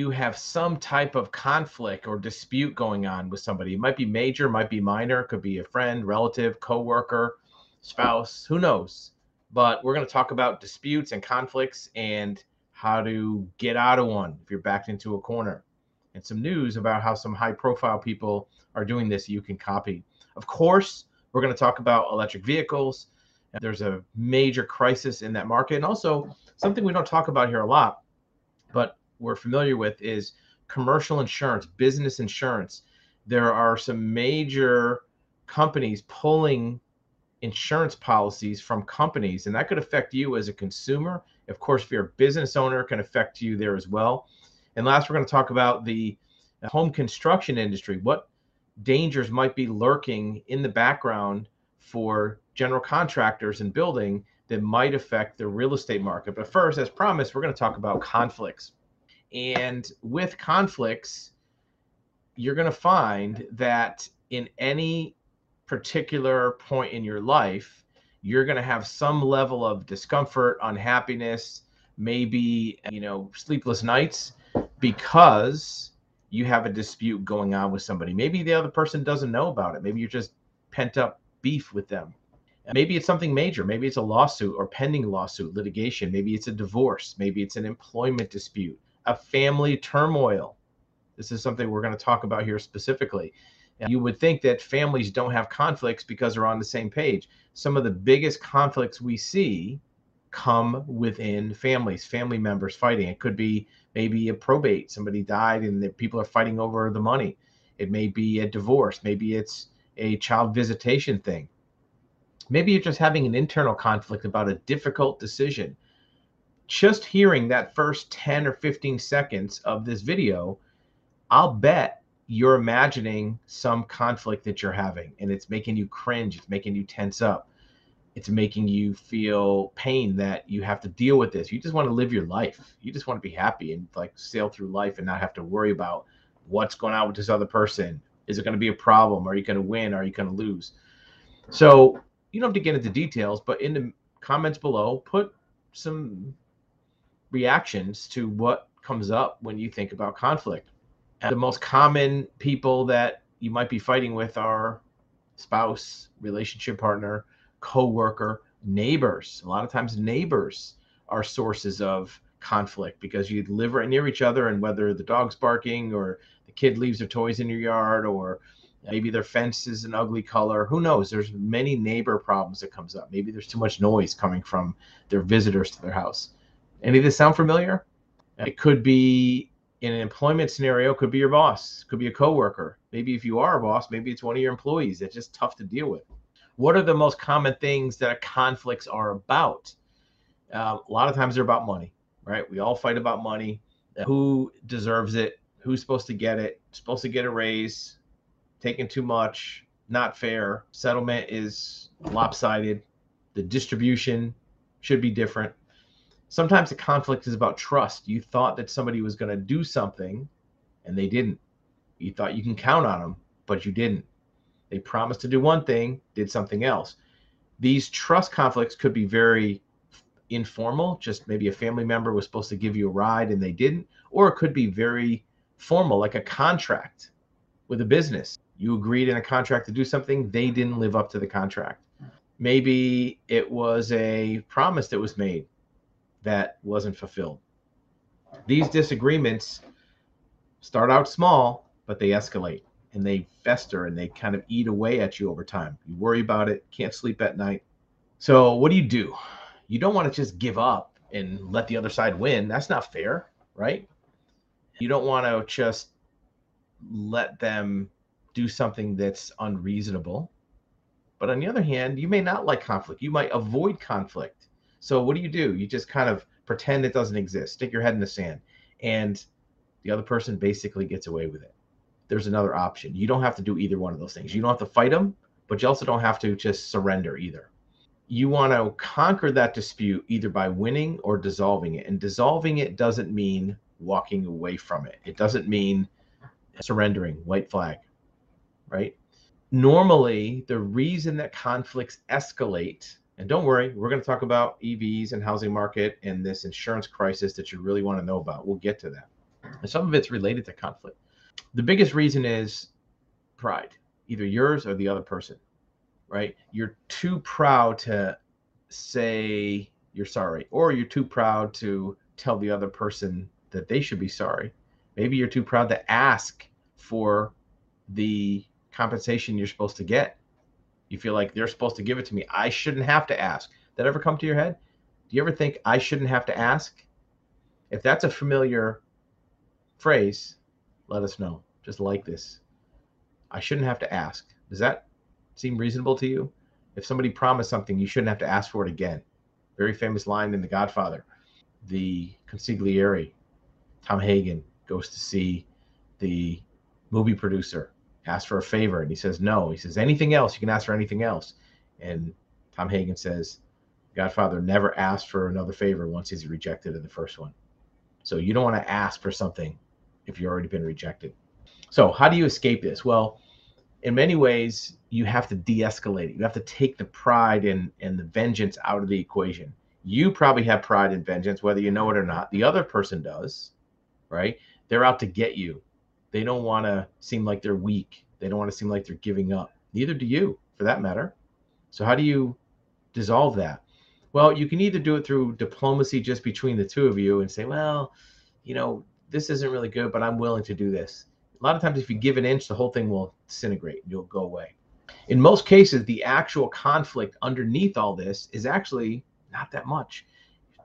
you have some type of conflict or dispute going on with somebody. It might be major, might be minor, could be a friend, relative, coworker, spouse, who knows. But we're going to talk about disputes and conflicts and how to get out of one if you're backed into a corner. And some news about how some high profile people are doing this you can copy. Of course, we're going to talk about electric vehicles. There's a major crisis in that market. And also, something we don't talk about here a lot, but we're familiar with is commercial insurance, business insurance. There are some major companies pulling insurance policies from companies, and that could affect you as a consumer. Of course, if you're a business owner, it can affect you there as well. And last, we're going to talk about the home construction industry. What dangers might be lurking in the background for general contractors and building that might affect the real estate market. But first, as promised, we're going to talk about conflicts. And with conflicts, you're going to find that in any particular point in your life, you're going to have some level of discomfort, unhappiness, maybe, you know, sleepless nights because you have a dispute going on with somebody. Maybe the other person doesn't know about it. Maybe you're just pent up beef with them. Maybe it's something major. Maybe it's a lawsuit or pending lawsuit, litigation. Maybe it's a divorce. Maybe it's an employment dispute, a family turmoil. This is something we're going to talk about here specifically. You would think that families don't have conflicts because they're on the same page. Some of the biggest conflicts we see come within families, family members fighting. It could be maybe a probate, somebody died and the people are fighting over the money. It may be a divorce, maybe it's a child visitation thing. Maybe you're just having an internal conflict about a difficult decision. Just hearing that first 10 or 15 seconds of this video, I'll bet you're imagining some conflict that you're having and it's making you cringe, it's making you tense up it's making you feel pain that you have to deal with this. You just want to live your life. You just want to be happy and like sail through life and not have to worry about what's going on with this other person. Is it going to be a problem? Are you going to win? Are you going to lose? So you don't have to get into details, but in the comments below, put some reactions to what comes up when you think about conflict. And the most common people that you might be fighting with are spouse, relationship partner, coworker, neighbors. A lot of times, neighbors are sources of conflict because you live right near each other, and whether the dog's barking or the kid leaves their toys in your yard or maybe their fence is an ugly color who knows there's many neighbor problems that comes up maybe there's too much noise coming from their visitors to their house any of this sound familiar it could be in an employment scenario could be your boss could be a coworker maybe if you are a boss maybe it's one of your employees it's just tough to deal with what are the most common things that conflicts are about? Uh, a lot of times they're about money, right? We all fight about money. Who deserves it? Who's supposed to get it? Supposed to get a raise? Taking too much? Not fair. Settlement is lopsided. The distribution should be different. Sometimes the conflict is about trust. You thought that somebody was going to do something and they didn't. You thought you can count on them, but you didn't. They promised to do one thing, did something else. These trust conflicts could be very informal, just maybe a family member was supposed to give you a ride and they didn't, or it could be very formal, like a contract with a business. You agreed in a contract to do something, they didn't live up to the contract. Maybe it was a promise that was made that wasn't fulfilled. These disagreements start out small, but they escalate and they fester and they kind of eat away at you over time. You worry about it, can't sleep at night. So, what do you do? You don't want to just give up and let the other side win. That's not fair, right? You don't want to just let them do something that's unreasonable. But on the other hand, you may not like conflict. You might avoid conflict. So, what do you do? You just kind of pretend it doesn't exist, stick your head in the sand, and the other person basically gets away with it there's another option. You don't have to do either one of those things. You don't have to fight them, but you also don't have to just surrender either. You want to conquer that dispute either by winning or dissolving it. And dissolving it doesn't mean walking away from it, it doesn't mean surrendering, white flag, right? Normally, the reason that conflicts escalate, and don't worry, we're going to talk about EVs and housing market and this insurance crisis that you really want to know about. We'll get to that. And some of it's related to conflict. The biggest reason is pride, either yours or the other person, right? You're too proud to say you're sorry, or you're too proud to tell the other person that they should be sorry. Maybe you're too proud to ask for the compensation you're supposed to get. You feel like they're supposed to give it to me. I shouldn't have to ask. That ever come to your head? Do you ever think I shouldn't have to ask? If that's a familiar phrase, let us know. Just like this. I shouldn't have to ask. Does that seem reasonable to you? If somebody promised something, you shouldn't have to ask for it again. Very famous line in The Godfather. The consigliere, Tom Hagen, goes to see the movie producer, asks for a favor, and he says no. He says, anything else, you can ask for anything else. And Tom Hagen says, Godfather never asked for another favor once he's rejected in the first one. So you don't want to ask for something if you've already been rejected. So how do you escape this? Well, in many ways, you have to de-escalate it. You have to take the pride and, and the vengeance out of the equation. You probably have pride and vengeance, whether you know it or not. The other person does, right? They're out to get you. They don't want to seem like they're weak. They don't want to seem like they're giving up. Neither do you, for that matter. So how do you dissolve that? Well, you can either do it through diplomacy just between the two of you and say, well, you know, this isn't really good, but I'm willing to do this. A lot of times, if you give an inch, the whole thing will disintegrate and you'll go away. In most cases, the actual conflict underneath all this is actually not that much.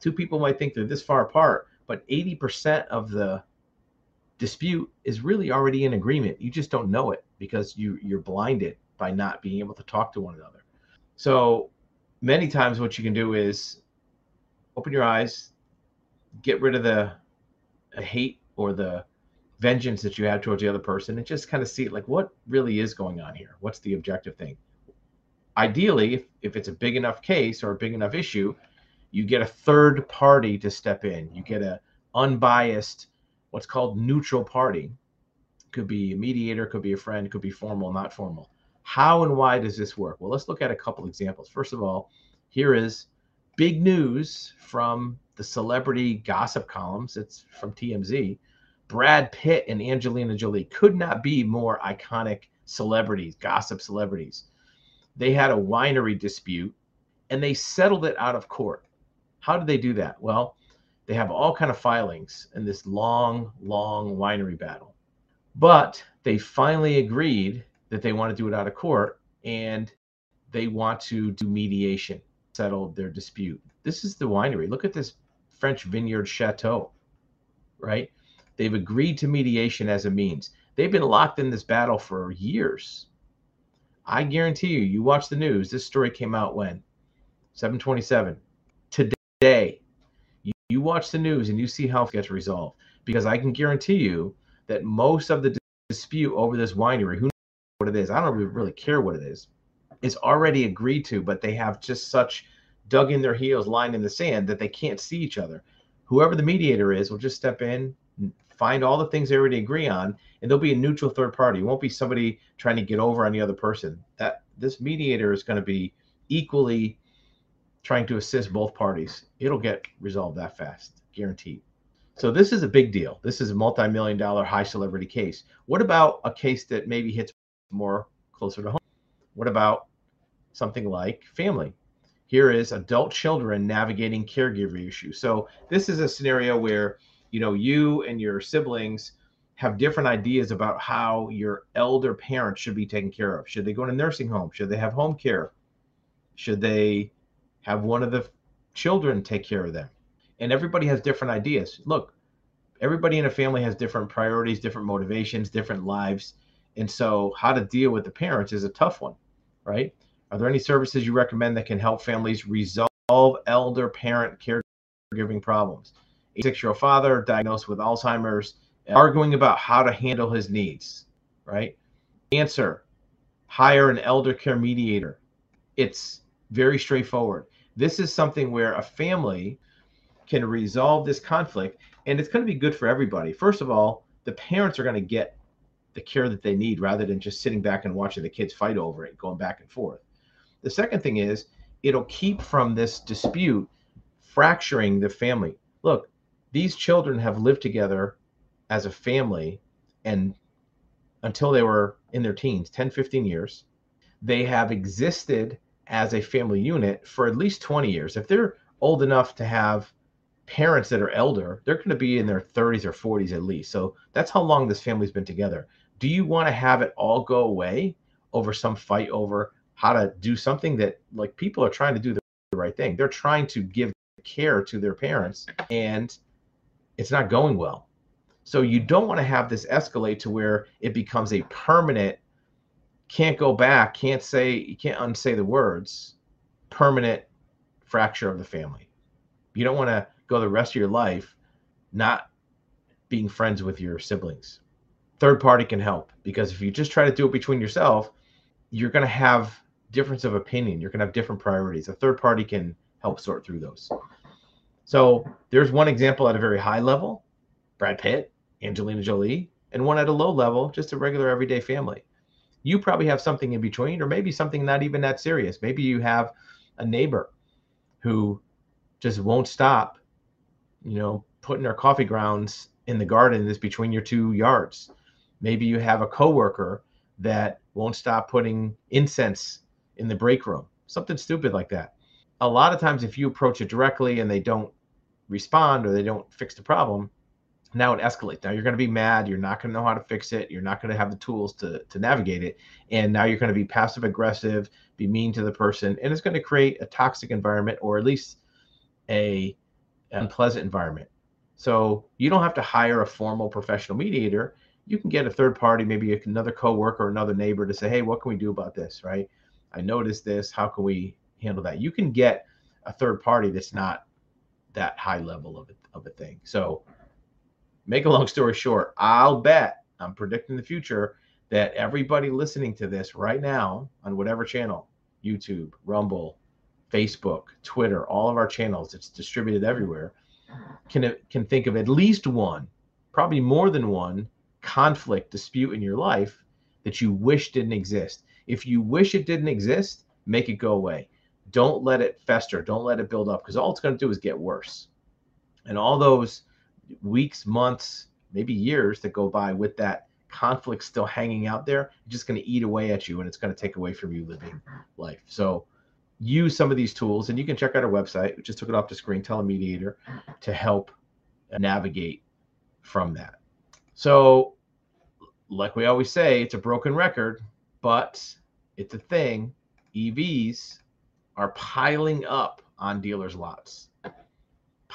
Two people might think they're this far apart, but 80% of the dispute is really already in agreement. You just don't know it because you you're blinded by not being able to talk to one another. So many times what you can do is open your eyes, get rid of the hate or the vengeance that you have towards the other person and just kind of see like what really is going on here what's the objective thing ideally if, if it's a big enough case or a big enough issue you get a third party to step in you get a unbiased what's called neutral party could be a mediator could be a friend could be formal not formal how and why does this work well let's look at a couple examples first of all here is big news from the celebrity gossip columns it's from tmz Brad Pitt and Angelina Jolie could not be more iconic celebrities, gossip celebrities. They had a winery dispute and they settled it out of court. How did they do that? Well, they have all kind of filings in this long, long winery battle. But they finally agreed that they want to do it out of court and they want to do mediation, settle their dispute. This is the winery. Look at this French vineyard chateau, right? They've agreed to mediation as a means. They've been locked in this battle for years. I guarantee you, you watch the news. This story came out when? 727. Today, you, watch the news and you see how it gets resolved. Because I can guarantee you that most of the dispute over this winery, who knows what it is, I don't really care what it is, is already agreed to, but they have just such dug in their heels, lined in the sand that they can't see each other. Whoever the mediator is will just step in, find all the things they already agree on, and there'll be a neutral third party. It won't be somebody trying to get over on the other person. That this mediator is going to be equally trying to assist both parties. It'll get resolved that fast, guaranteed. So this is a big deal. This is a multi-million dollar high celebrity case. What about a case that maybe hits more closer to home? What about something like family? Here is adult children navigating caregiver issues. So this is a scenario where you know you and your siblings have different ideas about how your elder parents should be taken care of. Should they go a nursing home? Should they have home care? Should they have one of the children take care of them? And everybody has different ideas. Look, everybody in a family has different priorities, different motivations, different lives. And so, how to deal with the parents is a tough one, right? Are there any services you recommend that can help families resolve elder parent caregiving problems? a six year old father diagnosed with Alzheimer's, arguing about how to handle his needs, right? Answer hire an elder care mediator. It's very straightforward. This is something where a family can resolve this conflict and it's going to be good for everybody. First of all, the parents are going to get the care that they need rather than just sitting back and watching the kids fight over it, going back and forth. The second thing is it'll keep from this dispute fracturing the family. Look, these children have lived together as a family and until they were in their teens 10 15 years they have existed as a family unit for at least 20 years. If they're old enough to have parents that are elder they're going to be in their 30s or 40s at least. So that's how long this family's been together. Do you want to have it all go away over some fight over how to do something that like people are trying to do the right thing? They're trying to give care to their parents and it's not going well. So you don't want to have this escalate to where it becomes a permanent, can't go back, can't say, you can't unsay the words, permanent fracture of the family. You don't want to go the rest of your life not being friends with your siblings. Third party can help because if you just try to do it between yourself, you're going to have difference of opinion. You're going to have different priorities. A third party can help sort through those. So there's one example at a very high level Brad Pitt. Angelina Jolie, and one at a low level, just a regular everyday family. You probably have something in between, or maybe something not even that serious. Maybe you have a neighbor who just won't stop, you know, putting their coffee grounds in the garden that's between your two yards. Maybe you have a coworker that won't stop putting incense in the break room, something stupid like that. A lot of times, if you approach it directly and they don't respond or they don't fix the problem, now it escalates. Now you're going to be mad. You're not going to know how to fix it. You're not going to have the tools to, to navigate it. And now you're going to be passive aggressive, be mean to the person, and it's going to create a toxic environment or at least a unpleasant environment. So you don't have to hire a formal professional mediator. You can get a third party, maybe another coworker or another neighbor to say, hey, what can we do about this? Right? I noticed this. How can we handle that? You can get a third party that's not that high level of a, of a thing. So make a long story short, I'll bet I'm predicting the future that everybody listening to this right now on whatever channel, YouTube, Rumble, Facebook, Twitter, all of our channels, it's distributed everywhere, can can think of at least one, probably more than one conflict dispute in your life that you wish didn't exist. If you wish it didn't exist, make it go away. Don't let it fester. Don't let it build up because all it's going to do is get worse. And all those weeks, months, maybe years that go by with that conflict still hanging out there, it's just going to eat away at you and it's going to take away from you living life. So use some of these tools and you can check out our website. We just took it off the screen, Telemediator, to help navigate from that. So, like we always say, it's a broken record, but it's a thing. EVs are piling up on dealers' lots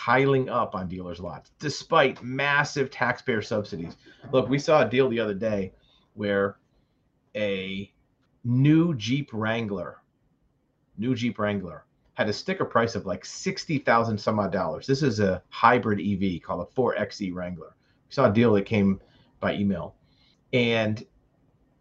piling up on dealers' lots despite massive taxpayer subsidies. Look, we saw a deal the other day where a new Jeep Wrangler, new Jeep Wrangler, had a sticker price of like 60,000 some odd dollars. This is a hybrid EV called a 4xe Wrangler. We saw a deal that came by email. And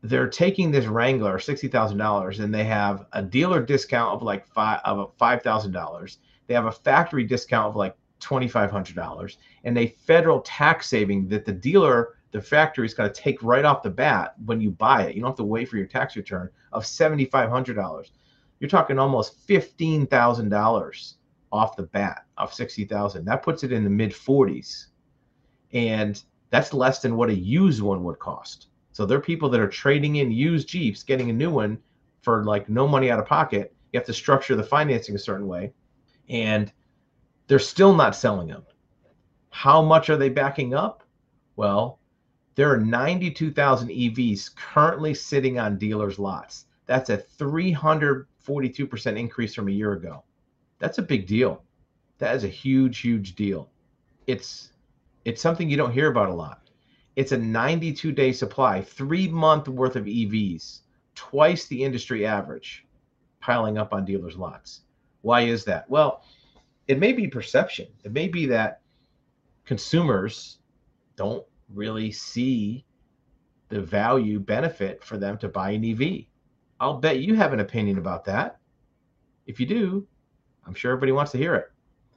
they're taking this Wrangler, $60,000, and they have a dealer discount of like five of $5,000. They have a factory discount of like $2,500 and a federal tax saving that the dealer, the factory is going to take right off the bat when you buy it. You don't have to wait for your tax return of $7,500. You're talking almost $15,000 off the bat of 60,000. That puts it in the mid 40s. And that's less than what a used one would cost. So there are people that are trading in used Jeeps, getting a new one for like no money out of pocket. You have to structure the financing a certain way. And they're still not selling them. How much are they backing up? Well, there are 92,000 EVs currently sitting on dealers' lots. That's a 342% increase from a year ago. That's a big deal. That is a huge, huge deal. It's it's something you don't hear about a lot. It's a 92 day supply, three month worth of EVs, twice the industry average, piling up on dealers' lots. Why is that? Well, it may be perception. It may be that consumers don't really see the value benefit for them to buy an EV. I'll bet you have an opinion about that. If you do, I'm sure everybody wants to hear it.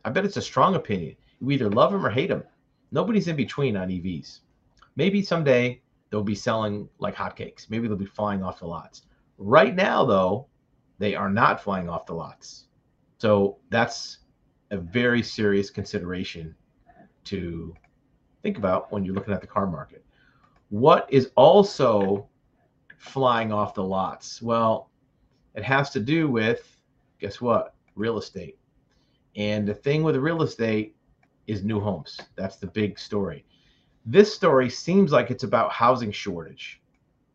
I bet it's a strong opinion. You either love them or hate them. Nobody's in between on EVs. Maybe someday they'll be selling like hotcakes. Maybe they'll be flying off the lots. Right now, though, they are not flying off the lots. So that's a very serious consideration to think about when you're looking at the car market. What is also flying off the lots? Well, it has to do with, guess what? Real estate. And the thing with real estate is new homes. That's the big story. This story seems like it's about housing shortage,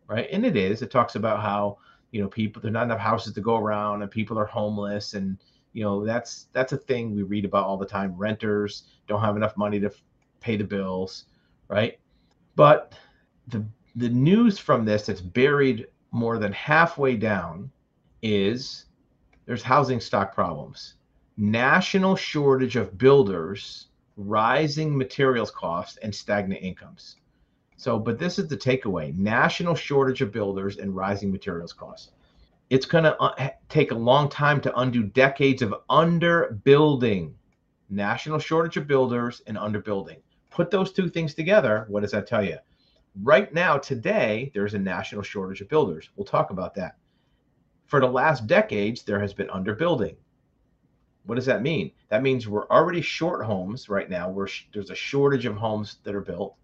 right? And it is. It talks about how, you know, people there's not enough houses to go around and people are homeless and you know, that's that's a thing we read about all the time. Renters don't have enough money to pay the bills, right? But the the news from this that's buried more than halfway down is there's housing stock problems, national shortage of builders, rising materials costs, and stagnant incomes. So, but this is the takeaway national shortage of builders and rising materials costs. It's going to uh, take a long time to undo decades of underbuilding, national shortage of builders and underbuilding. Put those two things together. What does that tell you? Right now, today, there's a national shortage of builders. We'll talk about that. For the last decades, there has been underbuilding. What does that mean? That means we're already short homes right now. We're, there's a shortage of homes that are built,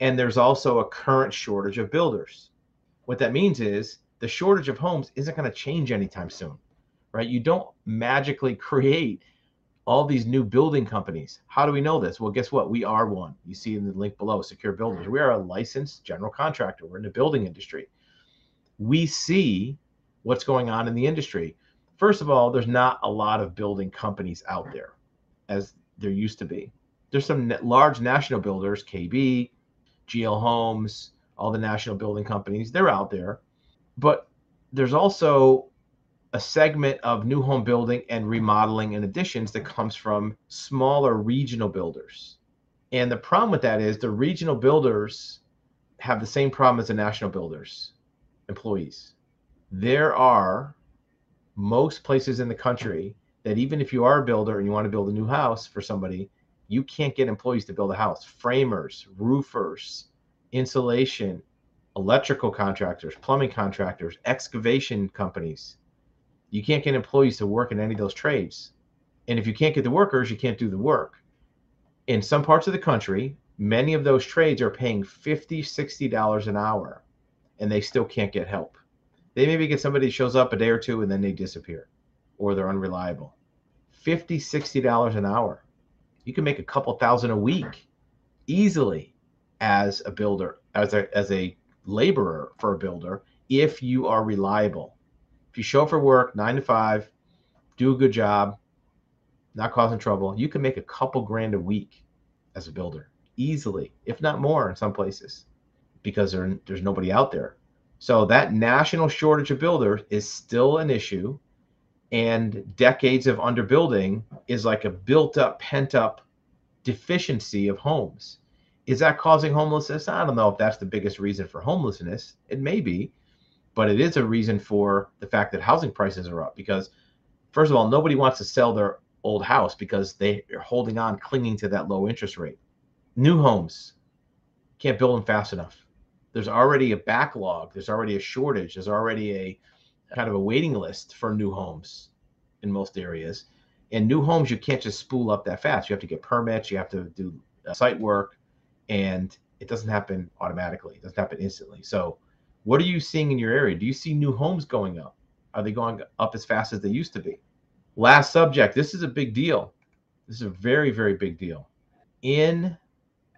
and there's also a current shortage of builders. What that means is the shortage of homes isn't going to change anytime soon, right? You don't magically create all these new building companies. How do we know this? Well, guess what? We are one. You see in the link below, Secure Builders. We are a licensed general contractor. We're in the building industry. We see what's going on in the industry. First of all, there's not a lot of building companies out there as there used to be. There's some large national builders, KB, GL Homes, all the national building companies, they're out there. But there's also a segment of new home building and remodeling and additions that comes from smaller regional builders. And the problem with that is the regional builders have the same problem as the national builders employees. There are most places in the country that even if you are a builder and you want to build a new house for somebody, you can't get employees to build a house. Framers, roofers, insulation, electrical contractors, plumbing contractors, excavation companies you can't get employees to work in any of those trades. And if you can't get the workers, you can't do the work. In some parts of the country, many of those trades are paying 50 $60 an hour and they still can't get help. They maybe get somebody shows up a day or two and then they disappear or they're unreliable. 50 $60 an hour. You can make a couple thousand a week easily as a builder, as a, as a laborer for a builder, if you are reliable if you show up for work nine to five, do a good job, not causing trouble, you can make a couple grand a week as a builder easily, if not more in some places, because there, there's nobody out there. So that national shortage of builders is still an issue. And decades of underbuilding is like a built up, pent up deficiency of homes. Is that causing homelessness? I don't know if that's the biggest reason for homelessness. It may be, but it is a reason for the fact that housing prices are up because first of all nobody wants to sell their old house because they are holding on clinging to that low interest rate. New homes can't build them fast enough. There's already a backlog. There's already a shortage. There's already a kind of a waiting list for new homes in most areas. And new homes you can't just spool up that fast. You have to get permits. You have to do uh, site work and it doesn't happen automatically it doesn't happen instantly so what are you seeing in your area? Do you see new homes going up? Are they going up as fast as they used to be? Last subject. This is a big deal. This is a very, very big deal. In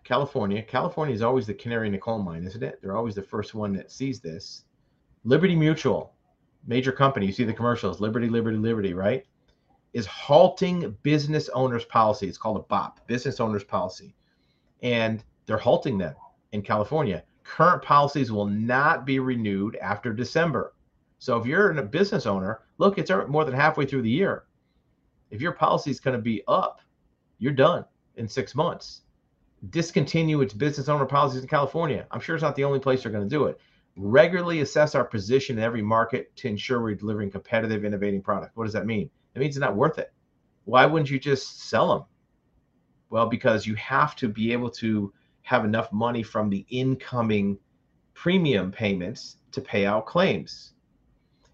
California, California is always the canary in the coal mine, isn't it? They're always the first one that sees this. Liberty Mutual, major company, you see the commercials, Liberty, Liberty, Liberty, right? Is halting business owners' policy. It's called a BOP, business owners' policy. And they're halting them in California current policies will not be renewed after December. So if you're a business owner, look, it's more than halfway through the year. If your policy is going to be up, you're done in six months. Discontinue its business owner policies in California. I'm sure it's not the only place they're going to do it. Regularly assess our position in every market to ensure we're delivering competitive, innovating product. What does that mean? It means it's not worth it. Why wouldn't you just sell them? Well, because you have to be able to have enough money from the incoming premium payments to pay out claims.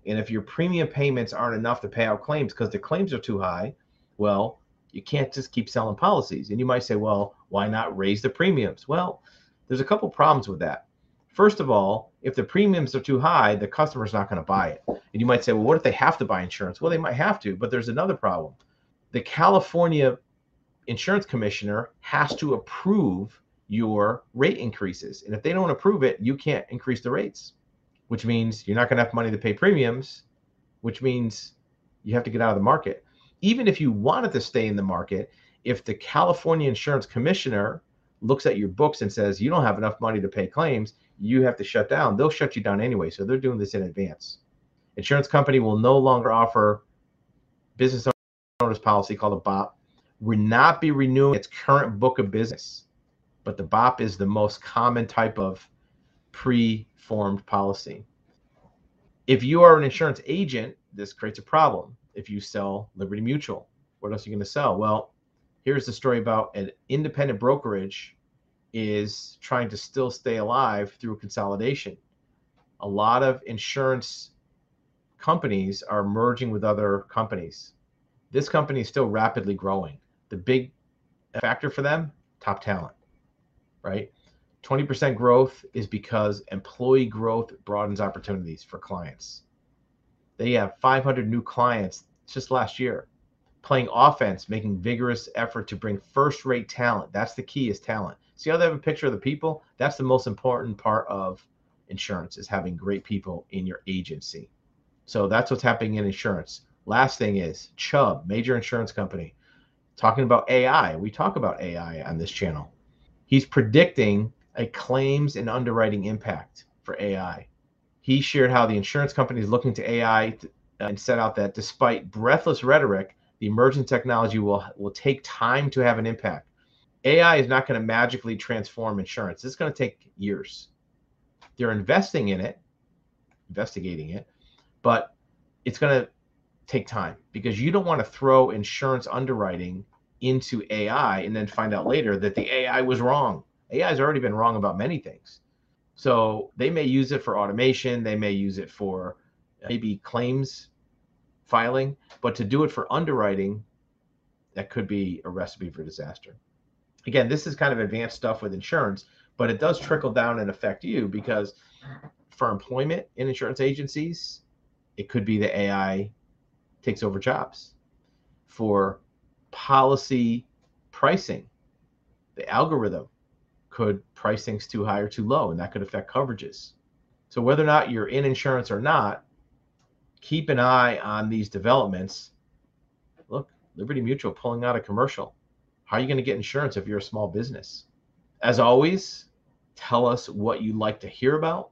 And if your premium payments aren't enough to pay out claims because the claims are too high, well, You can't just keep selling policies. And you might say, well, why not raise the premiums? Well, there's a couple problems with that. First of all, if the premiums are too high, the customer's not going to buy it. And you might say, well, what if they have to buy insurance? Well, they might have to, but there's another problem. The California insurance commissioner has to approve your rate increases. And if they don't approve it, you can't increase the rates, which means you're not going to have money to pay premiums, which means you have to get out of the market. Even if you wanted to stay in the market, if the California insurance commissioner looks at your books and says you don't have enough money to pay claims, you have to shut down. They'll shut you down anyway. So they're doing this in advance. Insurance company will no longer offer business owners policy called a BOP. Will not be renewing its current book of business, but the BOP is the most common type of pre-formed policy. If you are an insurance agent, this creates a problem. If you sell Liberty Mutual, what else are you going to sell? Well, here's the story about an independent brokerage is trying to still stay alive through consolidation. A lot of insurance companies are merging with other companies. This company is still rapidly growing. The big factor for them, top talent, right? 20% growth is because employee growth broadens opportunities for clients. They have 500 new clients just last year playing offense, making vigorous effort to bring first rate talent. That's the key is talent. See how they have a picture of the people? That's the most important part of insurance is having great people in your agency. So that's what's happening in insurance. Last thing is Chubb, major insurance company, talking about AI. We talk about AI on this channel. He's predicting a claims and underwriting impact for AI. He shared how the insurance company is looking to AI uh, and set out that despite breathless rhetoric, the emerging technology will will take time to have an impact. AI is not going to magically transform insurance. It's going to take years. They're investing in it, investigating it, but it's going to take time because you don't want to throw insurance underwriting into AI and then find out later that the AI was wrong. AI has already been wrong about many things. So they may use it for automation, they may use it for maybe claims filing, but to do it for underwriting, that could be a recipe for disaster. Again, this is kind of advanced stuff with insurance, but it does trickle down and affect you because for employment in insurance agencies, it could be the AI takes over jobs. For policy pricing, the algorithm could price things too high or too low, and that could affect coverages. So whether or not you're in insurance or not, keep an eye on these developments. Look, Liberty Mutual pulling out a commercial. How are you going to get insurance if you're a small business? As always, tell us what you'd like to hear about.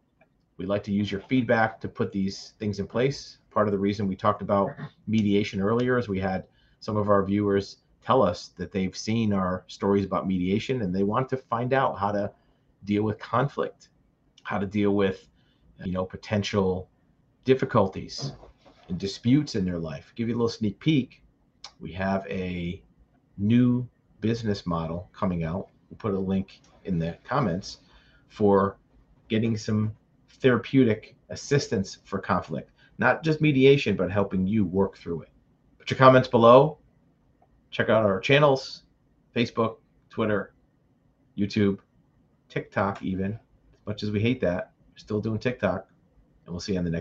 We'd like to use your feedback to put these things in place. Part of the reason we talked about mediation earlier is we had some of our viewers tell us that they've seen our stories about mediation and they want to find out how to deal with conflict, how to deal with you know potential difficulties and disputes in their life. Give you a little sneak peek. We have a new business model coming out. We'll put a link in the comments for getting some therapeutic assistance for conflict, not just mediation, but helping you work through it. Your comments below. Check out our channels Facebook, Twitter, YouTube, TikTok, even. As much as we hate that, we're still doing TikTok. And we'll see you on the next.